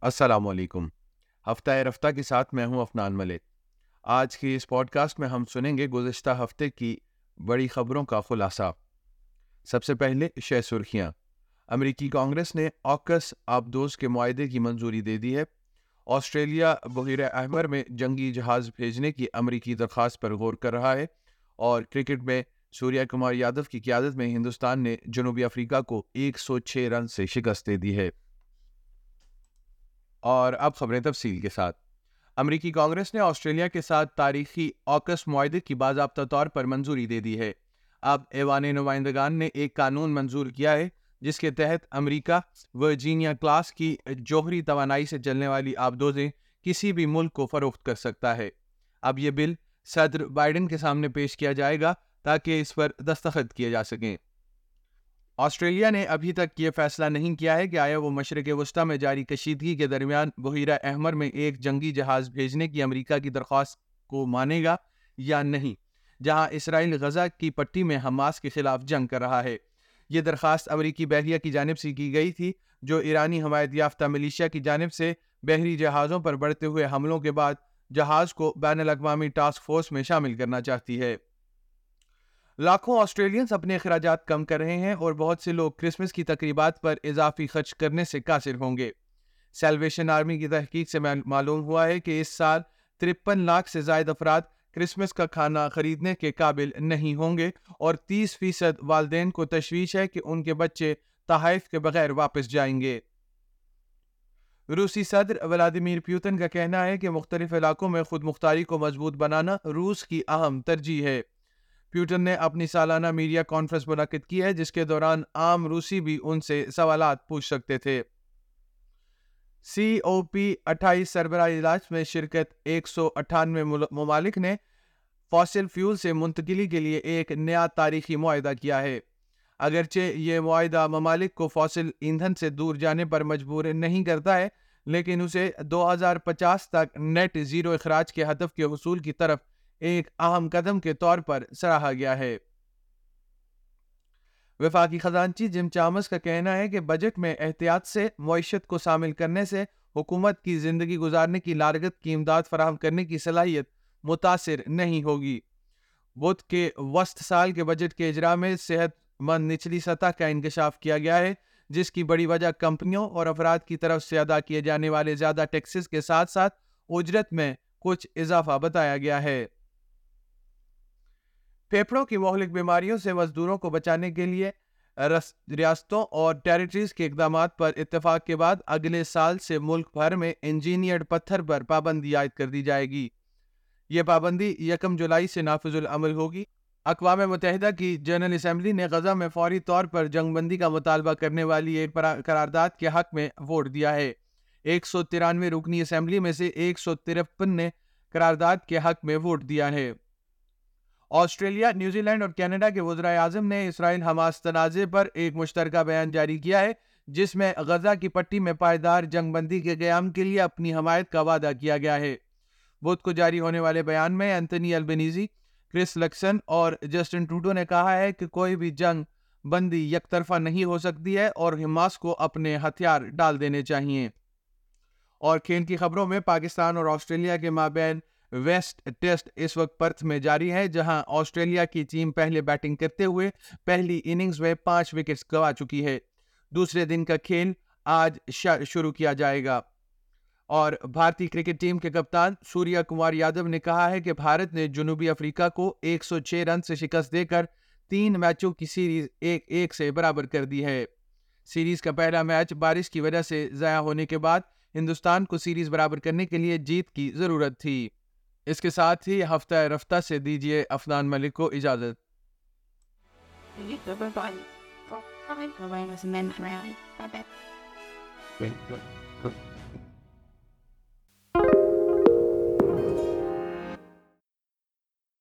السلام علیکم۔ ہفتہ رفتہ کے ساتھ میں ہوں افنان ملک۔ آج کی اس پوڈ کاسٹ میں ہم سنیں گے گزشتہ ہفتے کی بڑی خبروں کا خلاصہ۔ سب سے پہلے شہ سرخیاں۔ امریکی کانگریس نے آکس آبدوز کے معاہدے کی منظوری دے دی ہے۔ آسٹریلیا بحیر احمر میں جنگی جہاز بھیجنے کی امریکی درخواست پر غور کر رہا ہے اور کرکٹ میں سوریا کمار یادو کی قیادت میں ہندوستان نے جنوبی افریقہ کو ایک سو چھ رن سے شکست دے دی ہے۔ اور اب خبریں تفصیل کے ساتھ۔ امریکی کانگریس نے آسٹریلیا کے ساتھ تاریخی آکس معاہدے کی باضابطہ طور پر منظوری دے دی ہے۔ اب ایوان نمائندگان نے ایک قانون منظور کیا ہے، جس کے تحت امریکہ، ورجینیا کلاس کی جوہری توانائی سے چلنے والی آبدوزیں کسی بھی ملک کو فروخت کر سکتا ہے۔ اب یہ بل صدر بائیڈن کے سامنے پیش کیا جائے گا تاکہ اس پر دستخط کیے جا سکیں۔ آسٹریلیا نے ابھی تک یہ فیصلہ نہیں کیا ہے کہ آیا وہ مشرق وسطی میں جاری کشیدگی کے درمیان بحیرہ احمر میں ایک جنگی جہاز بھیجنے کی امریکہ کی درخواست کو مانے گا یا نہیں، جہاں اسرائیل غزہ کی پٹی میں حماس کے خلاف جنگ کر رہا ہے۔ یہ درخواست امریکی بحریہ کی جانب سے کی گئی تھی، جو ایرانی حمایت یافتہ ملیشیا کی جانب سے بحری جہازوں پر بڑھتے ہوئے حملوں کے بعد جہاز کو بین الاقوامی ٹاسک فورس میں شامل کرنا چاہتی ہے۔ لاکھوں آسٹریلینز اپنے اخراجات کم کر رہے ہیں اور بہت سے لوگ کرسمس کی تقریبات پر اضافی خرچ کرنے سے قاصر ہوں گے۔ سیلویشن آرمی کی تحقیق سے معلوم ہوا ہے کہ اس سال ترپن لاکھ سے زائد افراد کرسمس کا کھانا خریدنے کے قابل نہیں ہوں گے اور تیس فیصد والدین کو تشویش ہے کہ ان کے بچے تحائف کے بغیر واپس جائیں گے۔ روسی صدر ولادیمیر پیوتن کا کہنا ہے کہ مختلف علاقوں میں خود مختاری کو مضبوط بنانا روس کی اہم ترجیح ہے۔ پیوٹن نے اپنی سالانہ میڈیا کانفرنس منعقد کی ہے، جس کے دوران عام روسی بھی ان سے سوالات پوچھ سکتے تھے۔ سی او پی اٹھائیس سربراہ اجلاس میں شرکت ایک سو اٹھانوے ممالک نے فاسل فیول سے منتقلی کے لیے ایک نیا تاریخی معاہدہ کیا ہے۔ اگرچہ یہ معاہدہ ممالک کو فاسل ایندھن سے دور جانے پر مجبور نہیں کرتا ہے، لیکن اسے دو ہزار پچاس تک نیٹ زیرو اخراج کے ہدف کے حصول کی طرف ایک اہم قدم کے طور پر سراہا گیا ہے۔ وفاقی خزانچی جم چامس کا کہنا ہے کہ بجٹ میں احتیاط سے معیشت کو شامل کرنے سے حکومت کی زندگی گزارنے کی لارگت کی امداد فراہم کرنے کی صلاحیت متاثر نہیں ہوگی۔ بدھ کے وسط سال کے بجٹ کے اجرا میں صحت مند نچلی سطح کا انکشاف کیا گیا ہے، جس کی بڑی وجہ کمپنیوں اور افراد کی طرف سے ادا کیے جانے والے زیادہ ٹیکسز کے ساتھ ساتھ اجرت میں کچھ اضافہ بتایا گیا ہے۔ پھیپڑوں کی مہلک بیماریوں سے مزدوروں کو بچانے کے لیے ریاستوں اور ٹیریٹریز کے اقدامات پر اتفاق کے بعد اگلے سال سے ملک بھر میں انجینئرڈ پتھر پر پابندی عائد کر دی جائے گی۔ یہ پابندی یکم جولائی سے نافذ العمل ہوگی۔ اقوام متحدہ کی جنرل اسمبلی نے غزہ میں فوری طور پر جنگ بندی کا مطالبہ کرنے والی ایک قرارداد کے حق میں ووٹ دیا ہے۔ ایک سو ترانوے رکنی اسمبلی میں سے ایک سو ترپن نے قرارداد کے حق میں ووٹ دیا ہے۔ آسٹریلیا نیوزی لینڈ اور کینیڈا کے وزرائے اعظم نے اسرائیل حماس تنازع پر ایک مشترکہ بیان جاری کیا ہے، جس میں غزہ کی پٹی میں پائیدار جنگ بندی کے قیام کے لیے اپنی حمایت کا وعدہ کیا گیا ہے۔ بدھ کو جاری ہونے والے بیان میں انتنی البنیزی، کرس لکسن اور جسٹن ٹوٹو نے کہا ہے کہ کوئی بھی جنگ بندی یک طرفہ نہیں ہو سکتی ہے اور حماس کو اپنے ہتھیار ڈال دینے چاہیے اور کھیل کی خبروں میں پاکستان اور آسٹریلیا کے مابین ویسٹ ٹیسٹ اس وقت پرتھ میں جاری ہے، جہاں آسٹریلیا کی ٹیم پہلے بیٹنگ کرتے ہوئے پہلی اننگز میں پانچ وکٹس گوا چکی ہے۔ دوسرے دن کا کھیل آج شروع کیا جائے گا۔ اور بھارتی کرکٹ ٹیم کے کپتان سوریا کمار یادو نے کہا ہے کہ بھارت نے جنوبی افریقہ کو ایک سو چھ رن سے شکست دے کر تین میچوں کی سیریز ایک ایک سے برابر کر دی ہے۔ سیریز کا پہلا میچ بارش کی وجہ سے ضائع ہونے کے بعد ہندوستان کو سیریز برابر کرنے کے لیے جیت کی ضرورت تھی۔ اس کے ساتھ ہی ہفتہ رفتہ سے دیجیے افنان ملک کو اجازت Bye-bye.